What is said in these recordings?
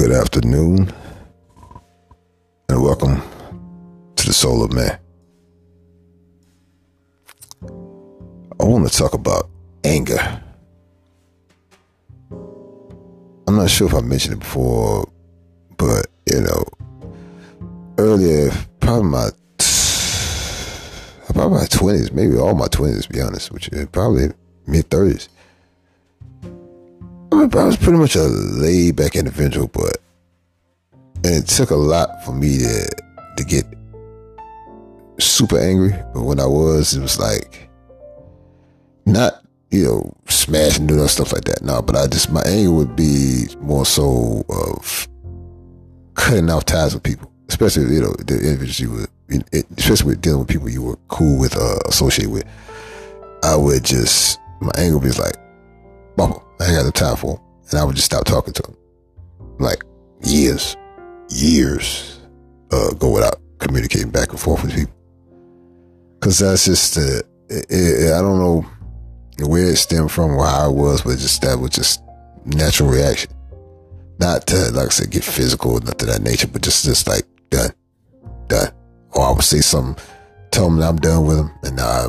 Good afternoon, and welcome to the Sol of Man. I want to talk about anger. I'm not sure if I mentioned it before, but you know, earlier, probably my probably my twenties, maybe all my twenties, to be honest, which probably mid thirties. I, was pretty much a laid back individual, but and it took a lot for me to to get super angry. But when I was, it was like not you know smashing and stuff like that. No, but I just my anger would be more so of cutting off ties with people, especially you know the individuals you were, especially with dealing with people you were cool with, uh, associated with. I would just my anger would be like, bumble. I ain't got the time for him. And I would just stop talking to him. Like years, years, uh, go without communicating back and forth with people. Cause that's just, uh, it, it, I don't know where it stemmed from or how it was, but just that was just natural reaction. Not to, like I said, get physical or nothing of that nature, but just, just like done, done. Or I would say something, tell them I'm done with them and I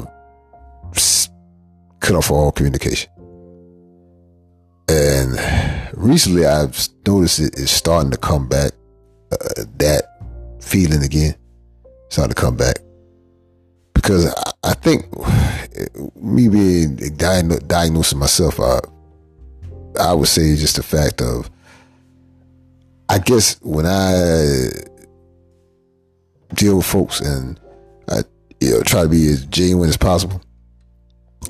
cut off all communication. And recently I've noticed it is starting to come back, uh, that feeling again, starting to come back. Because I, I think me being diagnosing myself, I, I would say just the fact of, I guess when I deal with folks and I you know, try to be as genuine as possible,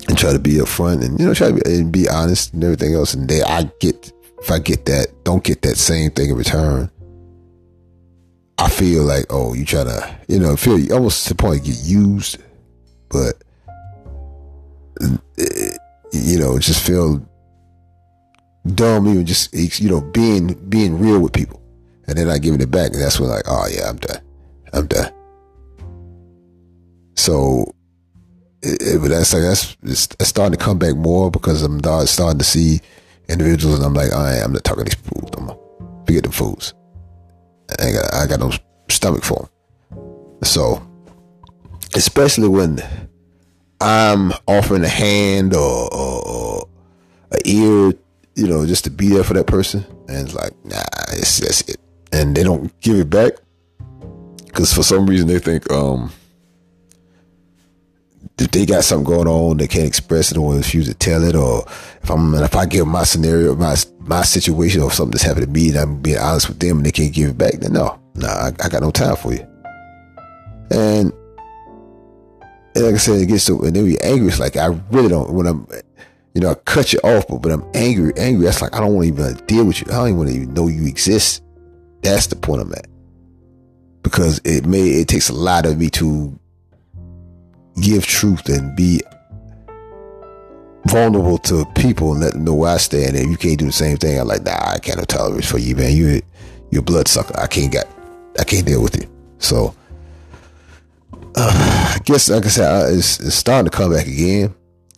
and try to be upfront and you know try to be, and be honest and everything else. And they, I get if I get that, don't get that same thing in return. I feel like oh, you try to you know feel you almost to the point get used, but it, you know just feel dumb even just you know being being real with people and then not giving it back and that's when like oh yeah I'm done I'm done so it, but that's like that's it's, starting to come back more because I'm starting to see individuals, and I'm like, I am not talking to these fools. I'm forget the fools. I got I got no stomach for them. So, especially when I'm offering a hand or, or, or ear, you know, just to be there for that person, and it's like, nah, it's that's it, and they don't give it back because for some reason they think um if they got something going on, they can't express it or refuse to tell it, or if I'm if I give my scenario, my my situation, or something that's happened to me, and I'm being honest with them, and they can't give it back, then no, no, I, I got no time for you. And, and like I said, it gets so and then we angry. It's like I really don't when I'm, you know, I cut you off, but but I'm angry, angry. That's like I don't want to even deal with you. I don't even want to even know you exist. That's the point I'm at. Because it may it takes a lot of me to give truth and be vulnerable to people and let them know where I stand. And you can't do the same thing. I'm like, nah, I can't have tolerance for you, man. You, you're blood sucker. I can't get, I can't deal with you. So, uh, I guess, like I said, it's, it's starting to come back again.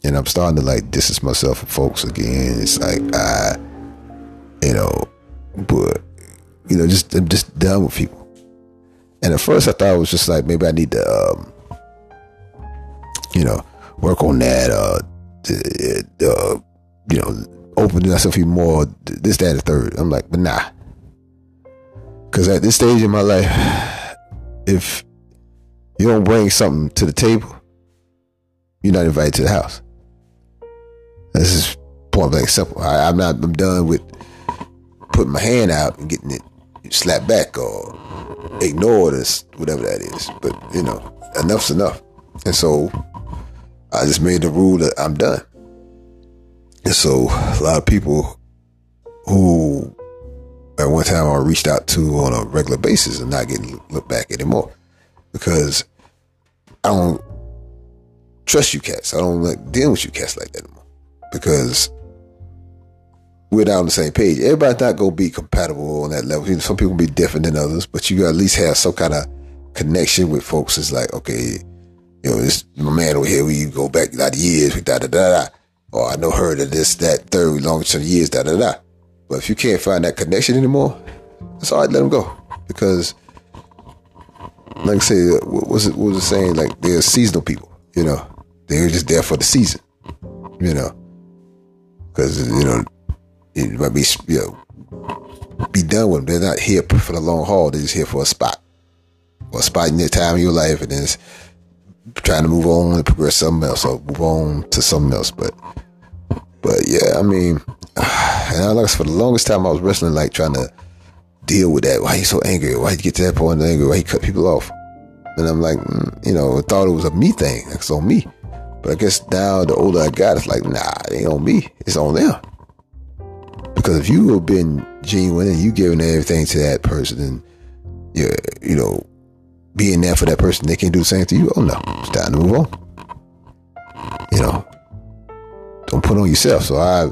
And I'm starting to like distance myself from folks again. It's like, I, you know, but, you know, just, I'm just done with people. And at first I thought it was just like, maybe I need to, um, you know, work on that, uh, uh, you know, open myself even more, this, that, and third. I'm like, but nah. Because at this stage in my life, if you don't bring something to the table, you're not invited to the house. This is point blank simple. I, am not, I'm done with putting my hand out and getting it slapped back or ignored or whatever that is. But, you know, enough's enough. And so I just made the rule that I'm done. And so a lot of people who at one time I reached out to on a regular basis are not getting looked back anymore because I don't trust you cats. I don't like dealing with you cats like that anymore because we're not on the same page. Everybody's not gonna be compatible on that level. Some people be different than others, but you at least have some kind of connection with folks. It's like okay, you know, this my man over here, we go back a lot of years, we da da da da. Or I know her that this, that, third, long term years, da da da. But if you can't find that connection anymore, So I let them go because, like I say, uh, what was it? What was it saying? Like they're seasonal people. You know, they're just there for the season. You know, because you know it might be you know be done with them. They're not here for the long haul. They're just here for a spot, or a spot in their time in your life, and then trying to move on and progress something else, or move on to something else. But, but yeah, I mean, and I like for the longest time I was wrestling like trying to deal with that. Why you so angry? Why you get to that point of anger? Why you cut people off? And I'm like, mm, you know, I thought it was a me thing. It's on me. But I guess now the older I got, it's like, nah, it ain't on me. It's on them. Because if you have been genuine and you giving everything to that person and you you know, being there for that person, they can't do the same to you. Oh no, it's time to move on. You know, don't put on yourself. So I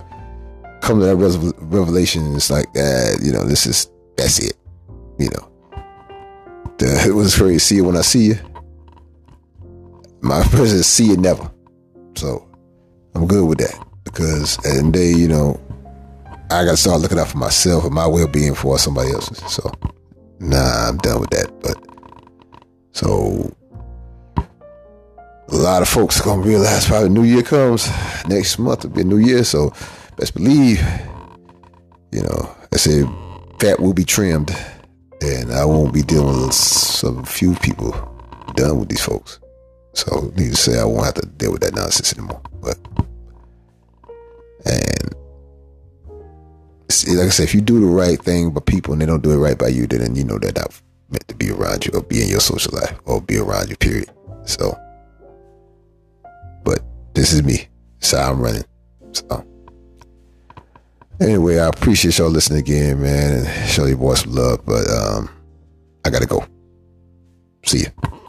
come to that revelation. It's like, uh, you know, this is that's it. You know, the, it was very see it when I see you. My person is see it never. So I'm good with that because at the end the day, you know, I got to start looking out for myself and my well being for somebody else's. So, nah, I'm done with that. But so a lot of folks are gonna realize probably New Year comes next month. It'll be a New Year, so best believe, you know, I said fat will be trimmed, and I won't be dealing with some few people done with these folks. So, need to say, I won't have to deal with that nonsense anymore. But and like I said, if you do the right thing by people and they don't do it right by you, then you know they're not meant to be around you or be in your social life or be around you. Period. So, but this is me. So I'm running. So. Anyway, I appreciate y'all listening again, man, and show your boy some love. But um, I gotta go. See you.